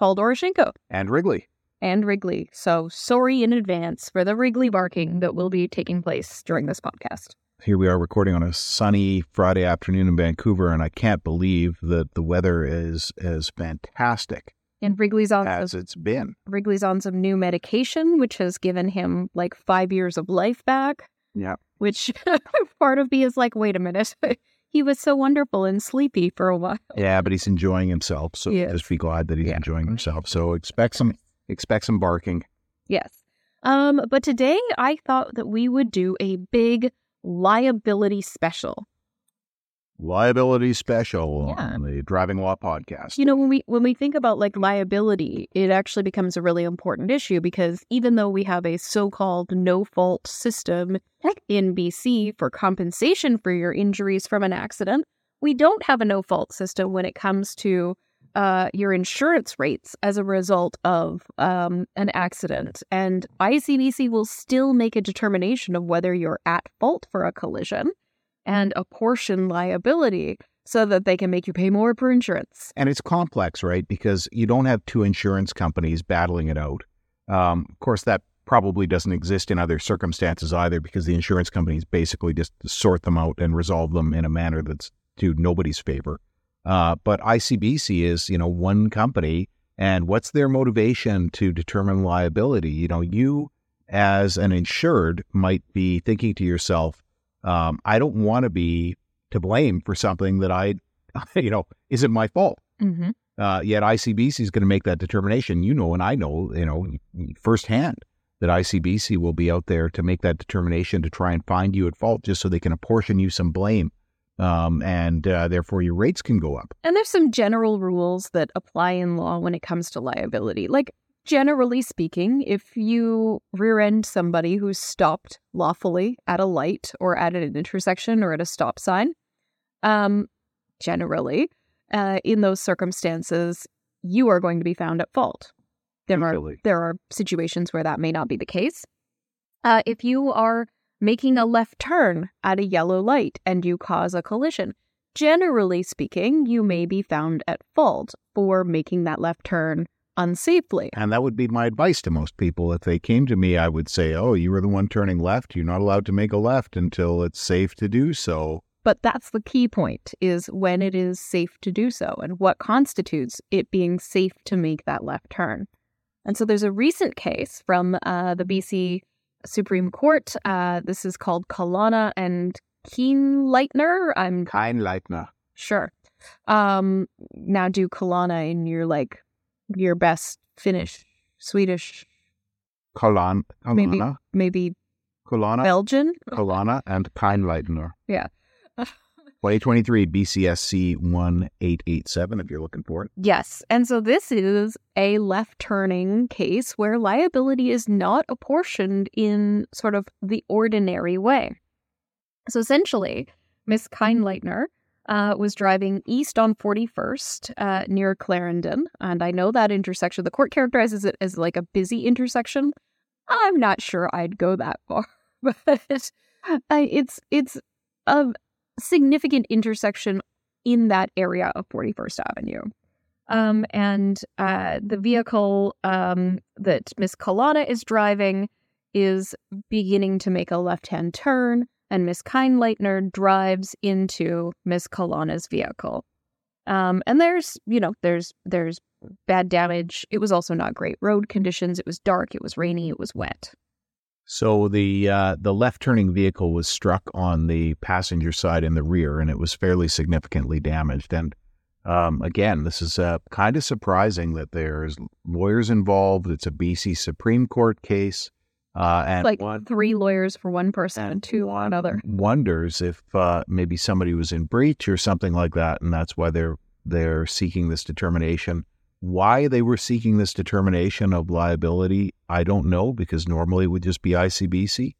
Paul Doroshenko. And Wrigley. And Wrigley. So sorry in advance for the Wrigley barking that will be taking place during this podcast. Here we are recording on a sunny Friday afternoon in Vancouver, and I can't believe that the weather is as fantastic And Wrigley's on as some, it's been. Wrigley's on some new medication, which has given him like five years of life back. Yeah. Which part of me is like, wait a minute. he was so wonderful and sleepy for a while. Yeah, but he's enjoying himself, so Yes. just be glad that he's Yeah. enjoying himself. So expect some expect some barking. Yes. Um, but today I thought that we would do a big liability special. Liability special Yeah. on the Driving Law podcast. You know, when we when we think about like liability, it actually becomes a really important issue because even though we have a so-called no-fault system in BC for compensation for your injuries from an accident, we don't have a no-fault system when it comes to uh, your insurance rates as a result of um, an accident. And ICBC will still make a determination of whether you're at fault for a collision and apportion liability so that they can make you pay more per insurance. And it's complex, right? Because you don't have two insurance companies battling it out. Um, of course, that probably doesn't exist in other circumstances either, because the insurance companies basically just sort them out and resolve them in a manner that's to nobody's favor. Uh, but ICBC is, you know, one company, and what's their motivation to determine liability? You know, you as an insured might be thinking to yourself, um, I don't want to be to blame for something that I, you know, isn't my fault. Mm-hmm. Uh, yet ICBC is going to make that determination. You know, and I know, you know, firsthand that ICBC will be out there to make that determination to try and find you at fault, just so they can apportion you some blame, um, and uh, therefore your rates can go up. And there's some general rules that apply in law when it comes to liability. Like, generally speaking, if you rear end somebody who's stopped lawfully at a light or at an intersection or at a stop sign, um, generally, uh, in those circumstances, you are going to be found at fault. There are there are situations where that may not be the case. Uh, if you are making a left turn at a yellow light and you cause a collision, generally speaking, you may be found at fault for making that left turn unsafely. And that would be my advice to most people. If they came to me, I would say, "Oh, you were the one turning left. You're not allowed to make a left until it's safe to do so." But that's the key point is when it is safe to do so and what constitutes it being safe to make that left turn. And so there's a recent case from uh, the BC Supreme Court. Uh, this is called Kalana and Keenleitner. I'm Kein Leitner. Sure. Um, now do Kalana in your like your best Finnish, Swedish, Kalan, maybe maybe Kalana, Belgian. Kalana, and Kein Leitner. Yeah. 2023 BCSC 1887 if you're looking for it. Yes. And so this is a left turning case where liability is not apportioned in sort of the ordinary way. So essentially, Miss mm-hmm. Kindleitner uh, was driving east on 41st uh, near Clarendon. And I know that intersection, the court characterizes it as like a busy intersection. I'm not sure I'd go that far, but uh, it's it's a significant intersection in that area of 41st Avenue. Um, and uh, the vehicle um, that Miss Kalana is driving is beginning to make a left hand turn, and Miss Kindleitner drives into Miss Kalana's vehicle. Um, and there's, you know, there's there's bad damage. It was also not great road conditions. It was dark. It was rainy. It was wet. So the uh, the left turning vehicle was struck on the passenger side in the rear, and it was fairly significantly damaged. And um, again, this is uh, kind of surprising that there's lawyers involved. It's a BC Supreme Court case, uh, and like one three lawyers for one person and two on another. wonders if uh, maybe somebody was in breach or something like that, and that's why they're they're seeking this determination. why they were seeking this determination of liability, I don't know because normally it would just be ICBC.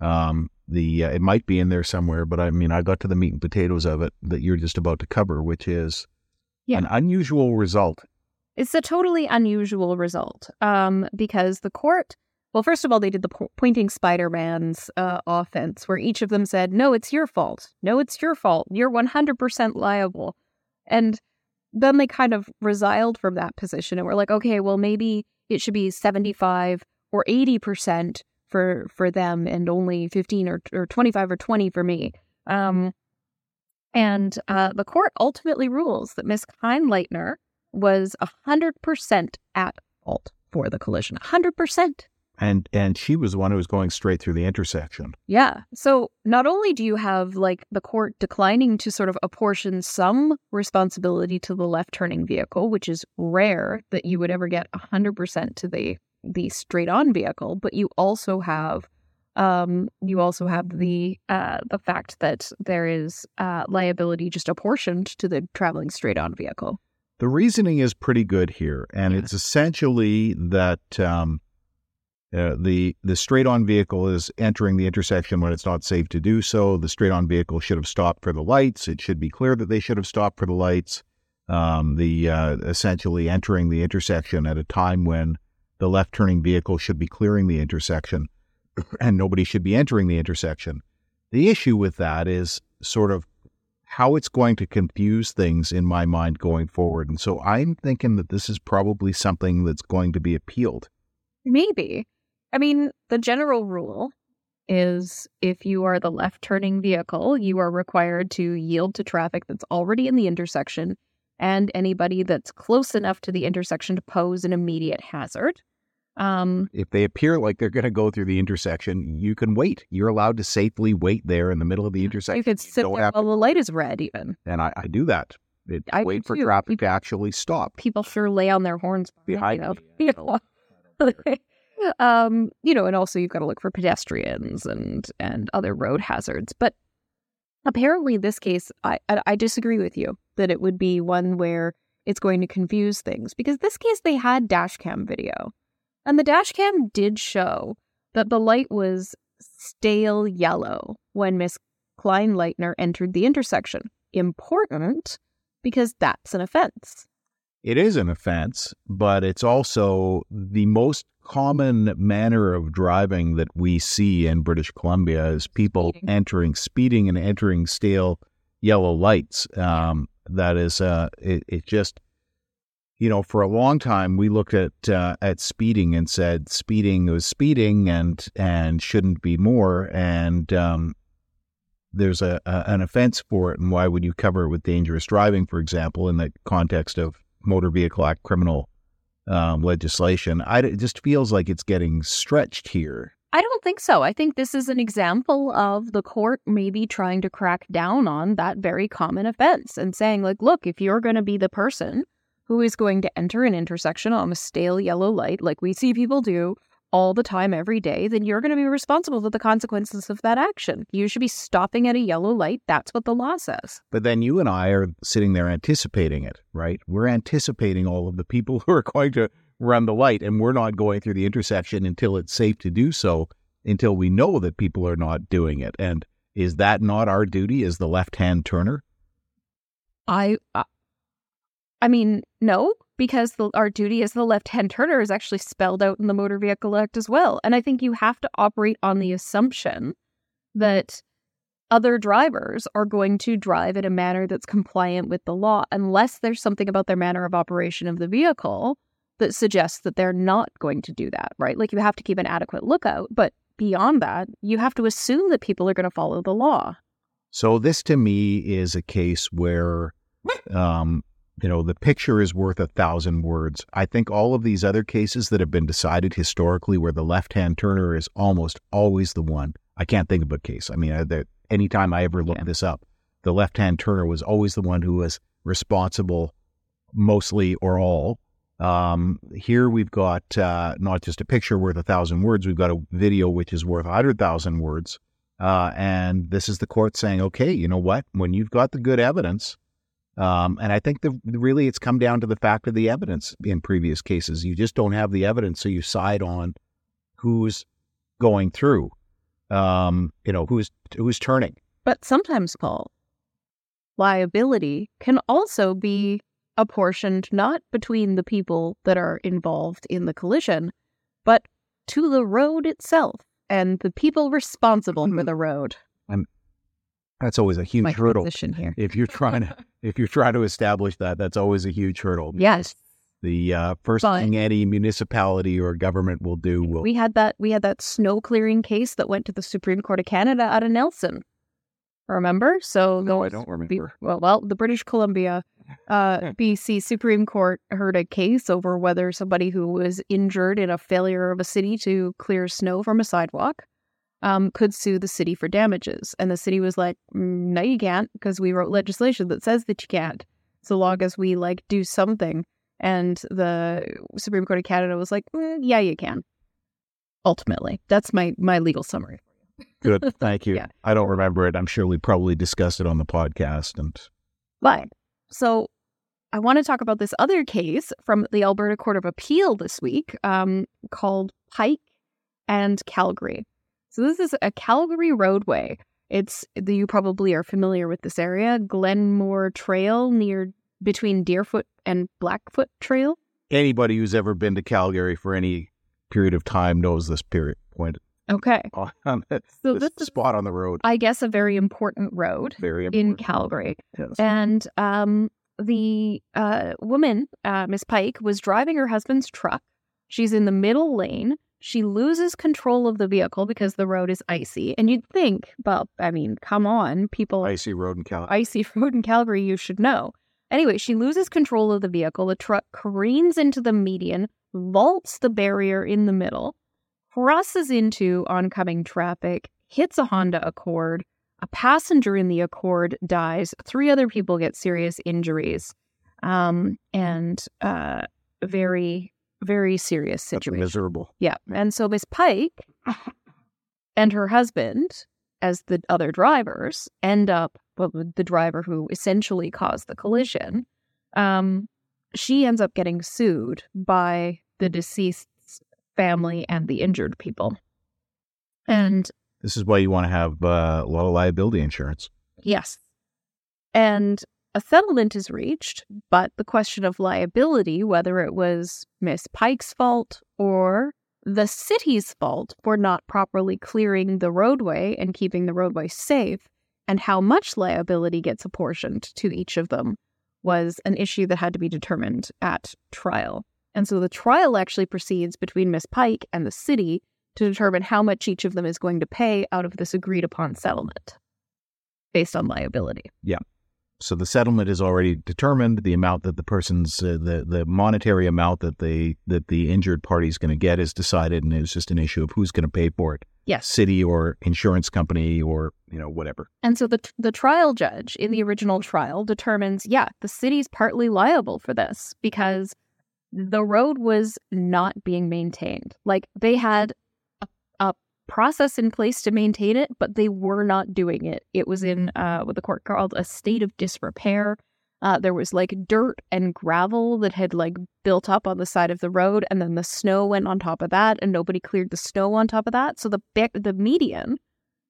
Um, the uh, it might be in there somewhere, but I mean, I got to the meat and potatoes of it that you're just about to cover, which is Yeah. an unusual result. It's a totally unusual result um, because the court, well, first of all, they did the po- pointing Spider Man's uh, offense where each of them said, No, it's your fault. No, it's your fault. You're 100% liable. And then they kind of resiled from that position and were like, okay, well, maybe it should be 75 or 80% for, for them and only 15 or, or 25 or 20 for me. Um, and uh, the court ultimately rules that Miss Kindleitner was 100% at fault for the collision. 100%. And and she was the one who was going straight through the intersection. Yeah. So not only do you have like the court declining to sort of apportion some responsibility to the left turning vehicle, which is rare that you would ever get 100% to the the straight on vehicle, but you also have um you also have the uh the fact that there is uh liability just apportioned to the traveling straight on vehicle. The reasoning is pretty good here, and Yeah. it's essentially that um, uh, the the straight on vehicle is entering the intersection when it's not safe to do so. The straight on vehicle should have stopped for the lights. It should be clear that they should have stopped for the lights. Um, the uh, essentially entering the intersection at a time when the left turning vehicle should be clearing the intersection, and nobody should be entering the intersection. The issue with that is sort of how it's going to confuse things in my mind going forward. And so I'm thinking that this is probably something that's going to be appealed. Maybe. I mean, the general rule is if you are the left turning vehicle, you are required to yield to traffic that's already in the intersection and anybody that's close enough to the intersection to pose an immediate hazard. Um, If they appear like they're going to go through the intersection, you can wait. You're allowed to safely wait there in the middle of the intersection. you could sit don't there while the light is red, even. and I, I do that. It, I wait for too. traffic to actually stop. People sure lay on their horns Behind you know. um, you know, and also you've got to look for pedestrians and and other road hazards. But apparently, in this case, I I, disagree with you that it would be one where it's going to confuse things because this case they had dash cam video, and the dash cam did show that the light was stale yellow when Miss Klein Kleinleitner entered the intersection. Important because that's an offense. It is an offense, but it's also the most common manner of driving that we see in British Columbia is people Speeding. entering, speeding and entering stale yellow lights. Um, that is, uh, it, it just, you know, for a long time we looked at uh, at speeding and said speeding was speeding and and shouldn't be more. And um, there's a, a an offense for it, and why would you cover it with dangerous driving, for example, in the context of Motor Vehicle Act criminal um, legislation? I, it just feels like it's getting stretched here. I don't think so. I think this is an example of the court maybe trying to crack down on that very common offense and saying, like, look, if you're going to be the person who is going to enter an intersection on a stale yellow light, like we see people do all the time every day, then you're going to be responsible for the consequences of that action. You should be stopping at a yellow light. That's what the law says. But then you and I are sitting there anticipating it, right? We're anticipating all of the people who are going to run the light, and we're not going through the intersection until it's safe to do so, until we know that people are not doing it. And is that not our duty as the left hand turner? I, uh, I mean, no, because the, our duty as the left-hand turner is actually spelled out in the Motor Vehicle Act as well. And I think you have to operate on the assumption that other drivers are going to drive in a manner that's compliant with the law, unless there's something about their manner of operation of the vehicle that suggests that they're not going to do that, right? Like you have to keep an adequate lookout, but beyond that, you have to assume that people are going to follow the law. So this to me is a case where, um, you know, the picture is worth a thousand words. I think all of these other cases that have been decided historically, where the left-hand turner is almost always the one. I can't think of a case. I mean, I, there, anytime I ever look Yeah. this up, the left-hand turner was always the one who was responsible, mostly or all. Um, here we've got uh, not just a picture worth a thousand words. We've got a video which is worth a hundred thousand words. Uh, and this is the court saying, okay, you know what? When you've got the good evidence, Um, and I think the really it's come down to the fact of the evidence in previous cases. You just don't have the evidence, so you side on who's going through. Um, you know, who's who's turning. But sometimes, Paul, liability can also be apportioned not between the people that are involved in the collision, but to the road itself and the people responsible for the road. That's always a huge My hurdle. position here. If you're trying to if you're trying to establish that, that's always a huge hurdle. Yes, The uh, first But- thing any municipality or government will do will we had that. We had that snow clearing case that went to the Supreme Court of Canada out of Nelson. Remember? So No, I don't be- remember. well, well, the British Columbia, uh, BC Supreme Court heard a case over whether somebody who was injured in a failure of a city to clear snow from a sidewalk um, could sue the city for damages. And the city was like, "Mm, no, you can't, because we wrote legislation that says that you can't, so long as we like do something. And the Supreme Court of Canada was like, "Mm, yeah, you can. Ultimately, that's my my legal summary. Good. Thank you. Yeah. I don't remember it. I'm sure we probably discussed it on the podcast. And But so I want to talk about this other case from the Alberta Court of Appeal this week um, called Pike and Calgary. So this is a Calgary roadway. It's you probably are familiar with this area, Glenmore Trail near between Deerfoot and Blackfoot Trail. anybody who's ever been to Calgary for any period of time knows this period point Okay. on So this this is spot on the road. I guess a very important road Very in. Calgary. Yes. And um, the uh, woman, uh, Miss Pike, was driving her husband's truck. She's in the middle lane. She loses control of the vehicle because the road is icy. And you'd think, well, I mean, come on, people, Icy road in Calgary. icy road in Calgary, you should know. Anyway, she loses control of the vehicle. The truck careens into the median, vaults the barrier in the middle, crosses into oncoming traffic, hits a Honda Accord. A passenger in the Accord dies. Three other people get serious injuries, um, and uh, very, very serious That's situation. miserable. Yeah. And so Miss Pike and her husband, as the other drivers, end up, well, the driver who essentially caused the collision, um, she ends up getting sued by the deceased's family and the injured people. And This is why you want to have uh, a lot of liability insurance. Yes. And a settlement is reached, but the question of liability, whether it was Miss Pike's fault or the city's fault for not properly clearing the roadway and keeping the roadway safe, and how much liability gets apportioned to each of them, was an issue that had to be determined at trial. And so the trial actually proceeds between Miss Pike and the city to determine how much each of them is going to pay out of this agreed upon settlement based on liability. So the settlement is already determined. The amount that the person's uh, the the monetary amount that they that the injured party is going to get is decided, and it's just an issue of who's going to pay for it: Yes. city or insurance company or you know whatever. And so the the trial judge in the original trial determines, yeah, the city's partly liable for this because the road was not being maintained. Like they had process in place to maintain it, but they were not doing it. It was in uh, what the court called a state of disrepair. Uh, there was like dirt and gravel that had like built up on the side of the road, and then the snow went on top of that, and nobody cleared the snow on top of that. So the be- the median,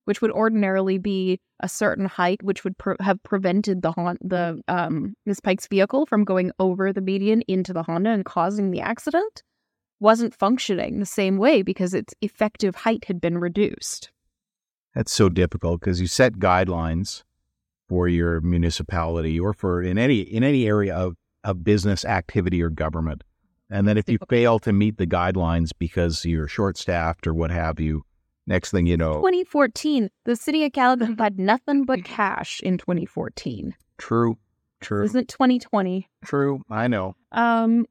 which would ordinarily be a certain height, which would pre- have prevented the Hon- the um, Miss Pike's vehicle from going over the median into the Honda and causing the accident, wasn't functioning the same way because its effective height had been reduced. That's so difficult because you set guidelines for your municipality or for in any in any area of, of business activity or government. And then if you fail to meet the guidelines because you're short staffed or what have you, next thing you know, 2014, the city of Calgary had nothing but cash in 2014. true, true, Isn't 2020? true. I know. Um,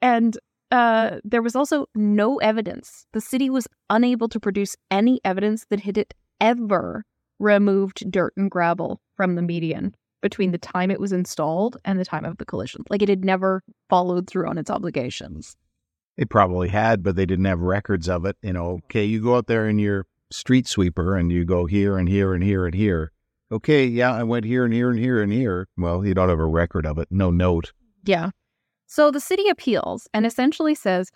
and uh, there was also no evidence. The city was unable to produce any evidence that it had ever removed dirt and gravel from the median between the time it was installed and the time of the collision. Like it had never followed through on its obligations. It probably had, but they didn't have records of it. You know, okay, you go out there in your street sweeper and you go here and here and here and here. okay, yeah, I went here and here and here and here. Well, you don't have a record of it, no note. Yeah. So the city appeals and essentially says,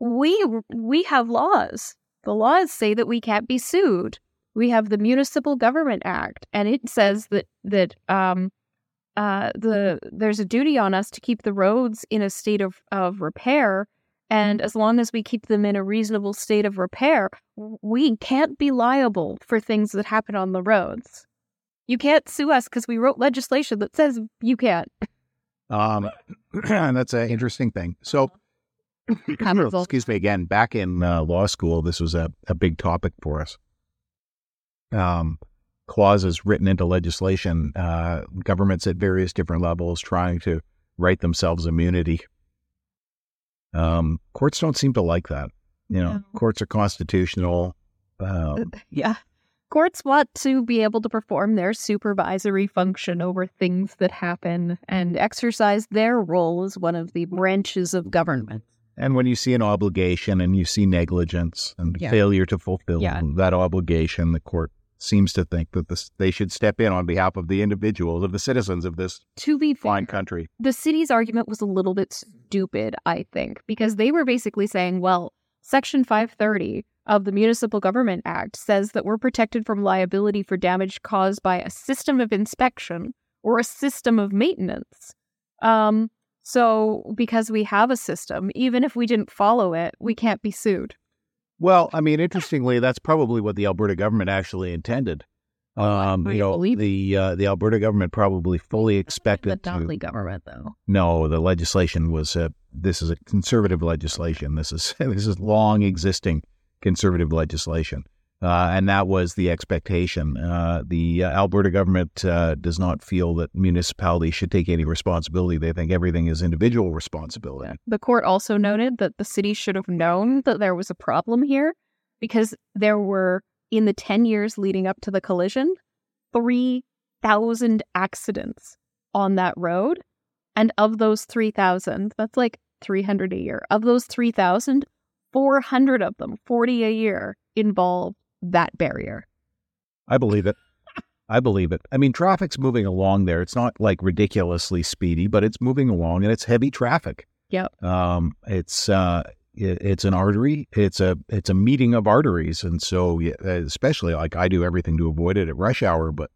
we we have laws. The laws say that we can't be sued. We have the Municipal Government Act, and it says that that um, uh, the there's a duty on us to keep the roads in a state of, of repair. And as long as we keep them in a reasonable state of repair, we can't be liable for things that happen on the roads. You can't sue us because we wrote legislation that says you can't. Um, and that's an interesting thing. So, excuse me again. Back in uh, law school, this was a, a big topic for us. Um, clauses written into legislation, uh, governments at various different levels trying to write themselves immunity. Um, courts don't seem to like that. You know, No. courts are constitutional. Um, Yeah. Courts want to be able to perform their supervisory function over things that happen and exercise their role as one of the branches of government. and when you see an obligation and you see negligence and Yeah. failure to fulfill Yeah. that obligation, the court seems to think that this, they should step in on behalf of the individuals, of the citizens of this To be fair, fine country. the city's argument was a little bit stupid, I think, because they were basically saying, well, Section 530 of the Municipal Government Act says that we're protected from liability for damage caused by a system of inspection or a system of maintenance. Um, so, because we have a system, even if we didn't follow it, we can't be sued. Well, I mean, interestingly, that's probably what the Alberta government actually intended. Um, you know, believe- the uh, the Alberta government probably fully The expected to. Notley government, though. No, the legislation was uh, this is a conservative legislation. This is this is long existing conservative legislation, uh, and that was the expectation. Uh, the uh, Alberta government uh, does not feel that municipalities should take any responsibility. They think everything is individual responsibility. The court also noted that the city should have known that there was a problem here because there were, in the 10 years leading up to the collision, 3,000 accidents on that road. And of those 3,000, that's like 300 a year. Of those 3,000, 400 of them, 40 a year, involve that barrier. I believe it. I believe it. I mean, traffic's moving along there. It's not like ridiculously speedy, but it's moving along, and it's heavy traffic. Yep. Um, it's uh, it, it's an artery. It's a it's a meeting of arteries, and so especially like I do everything to avoid it at rush hour, but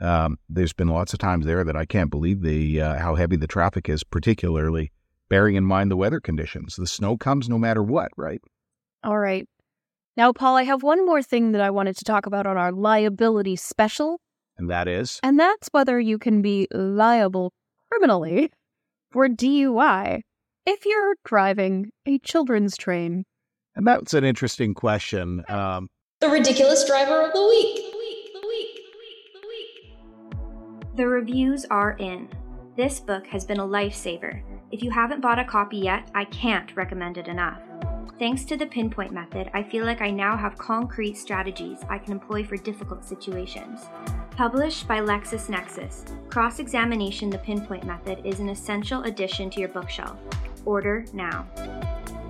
um, there's been lots of times there that I can't believe the uh, how heavy the traffic is, particularly bearing in mind the weather conditions. The snow comes no matter what, right? All right. Now, Paul, I have one more thing that I wanted to talk about on our liability special. And that is And that's whether you can be liable criminally for DUI if you're driving a children's train. and that's an interesting question. Um, The ridiculous driver of the week. The week, the week, the week, the week. The reviews are in. This book has been a lifesaver. If you haven't bought a copy yet, I can't recommend it enough. Thanks to the pinpoint method, I feel like I now have concrete strategies I can employ for difficult situations. Published by LexisNexis, Cross Examination the Pinpoint Method is an essential addition to your bookshelf. Order now.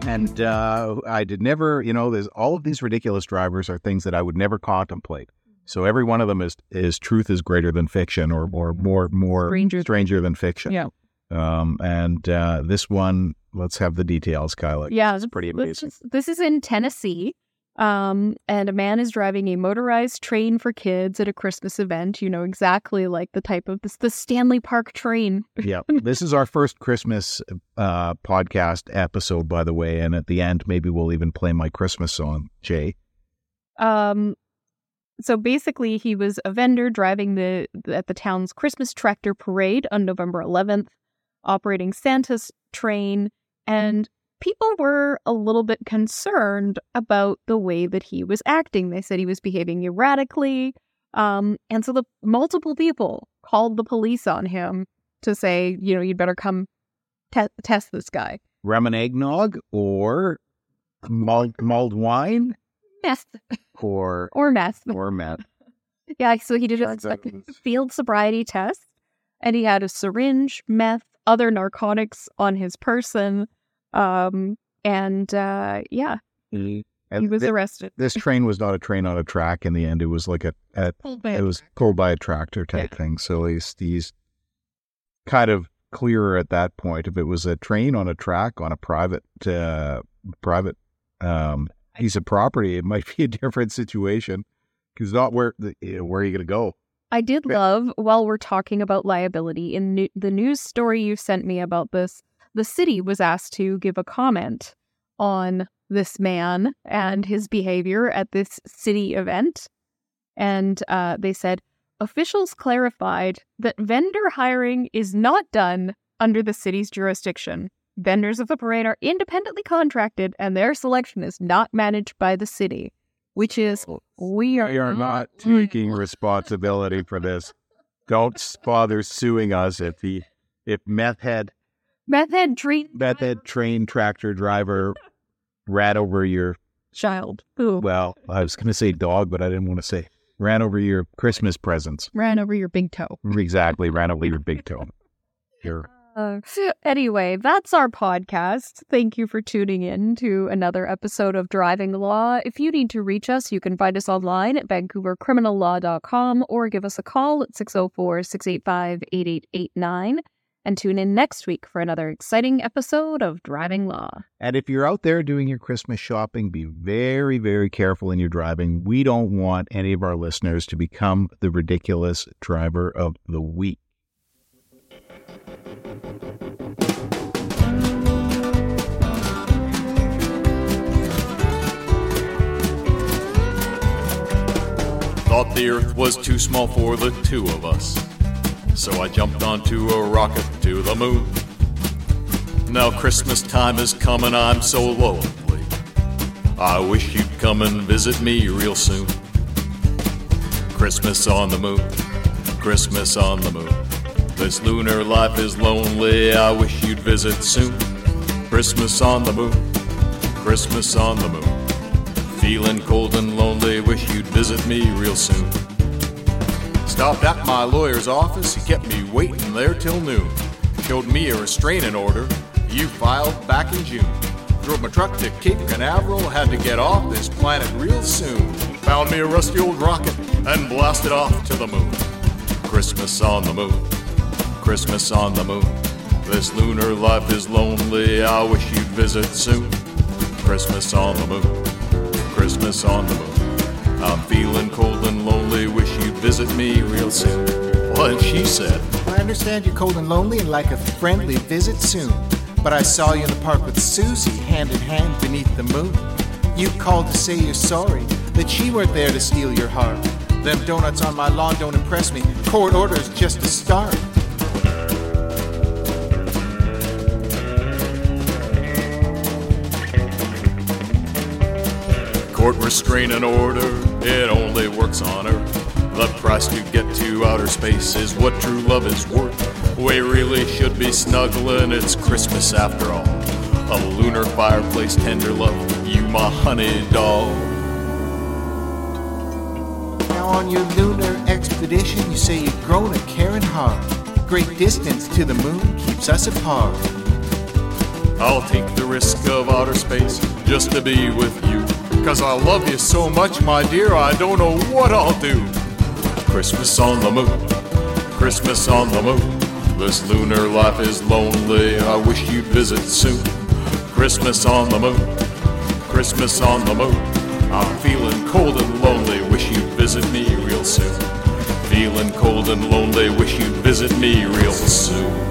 And uh, I did never, you know, there's all of these ridiculous drivers are things that I would never contemplate. So every one of them is is truth is greater than fiction, or or more more Stranger- stranger than fiction. Yeah. Um, and uh, this one, let's have the details, Kyla. Yeah, it's pretty let's amazing. just- this is in Tennessee. Um, and a man is driving a motorized train for kids at a Christmas event. You know exactly like the type of this the Stanley Park train. yeah, this is our first Christmas uh, podcast episode, by the way. And at the end, maybe we'll even play my Christmas song, Jay. Um, so basically, he was a vendor driving the at the town's Christmas tractor parade on November 11th, operating Santa's train, and people were a little bit concerned about the way that he was acting. They said he was behaving erratically, um, and so the multiple people called the police on him to say, you know, you'd better come te- test this guy. Rum and eggnog, or mulled, mulled wine, Meth or or meth. or meth. Yeah, so he did a a field sobriety test, and he had a syringe, meth, other narcotics on his person, um, and uh, yeah, He And he was thi- arrested. this train was not a train on a track. In the end, it was like a, a Pulled by it a was truck. pulled by a tractor type thing. So he's he's kind of clearer at that point. If it was a train on a track on a private uh, private um, piece of property, it might be a different situation. Because not where the, where are you going to go? I did love while we're talking about liability in new- the news story you sent me about this. The city was asked to give a comment on this man and his behavior at this city event, and uh, they said officials clarified that vendor hiring is not done under the city's jurisdiction. Vendors of the parade are independently contracted, and their selection is not managed by the city, which is we are We are not taking responsibility for this. Don't bother suing us if the if meth head meth head treat meth head train tractor driver ran over your child who well, I was going to say dog, but I didn't want to say ran over your Christmas presents. ran over your big toe. Exactly, ran over your big toe. Your Uh, anyway, that's our podcast. Thank you for tuning in to another episode of Driving Law. If you need to reach us, you can find us online at vancouvercriminallaw.com or give us a call at 604 685 8889. And tune in next week for another exciting episode of Driving Law. And if you're out there doing your Christmas shopping, be very, very careful in your driving. We don't want any of our listeners to become the ridiculous driver of the week. Thought the earth was too small for the two of us. So I jumped onto a rocket to the moon. Now Christmas time is coming, I'm so lonely. I wish you'd come and visit me real soon. Christmas on the moon, Christmas on the moon. This lunar life is lonely, I wish you'd visit soon. Christmas on the moon, Christmas on the moon. Feeling cold and lonely, wish you'd visit me real soon. Stopped at my lawyer's office, he kept me waiting there till noon. Showed me a restraining order you filed back in June. Drove my truck to Cape Canaveral, had to get off this planet real soon. Found me a rusty old rocket and blasted off to the moon. Christmas on the moon, Christmas on the moon. This lunar life is lonely, I wish you'd visit soon. Christmas on the moon. Christmas on the moon. I'm feeling cold and lonely, wish you'd visit me real soon. And she said, I understand you're cold and lonely and like a friendly visit soon. But I saw you in the park with Susie, hand in hand beneath the moon. You called to say you're sorry that she weren't there to steal your heart. Them donuts on my lawn don't impress me. Court order's just a start. Court restraining order, it only works on Earth. The price to get to outer space is what true love is worth. We really should be snuggling, it's Christmas after all. A lunar fireplace, tender love, you my honey doll. Now on your lunar expedition, you say you've grown a caring heart. Great distance to the moon keeps us apart. I'll take the risk of outer space just to be with you. Cause I love you so much, my dear, I don't know what I'll do. Christmas on the moon, Christmas on the moon. This lunar life is lonely, I wish you'd visit soon. Christmas on the moon, Christmas on the moon. I'm feeling cold and lonely, wish you'd visit me real soon. Feeling cold and lonely, wish you'd visit me real soon.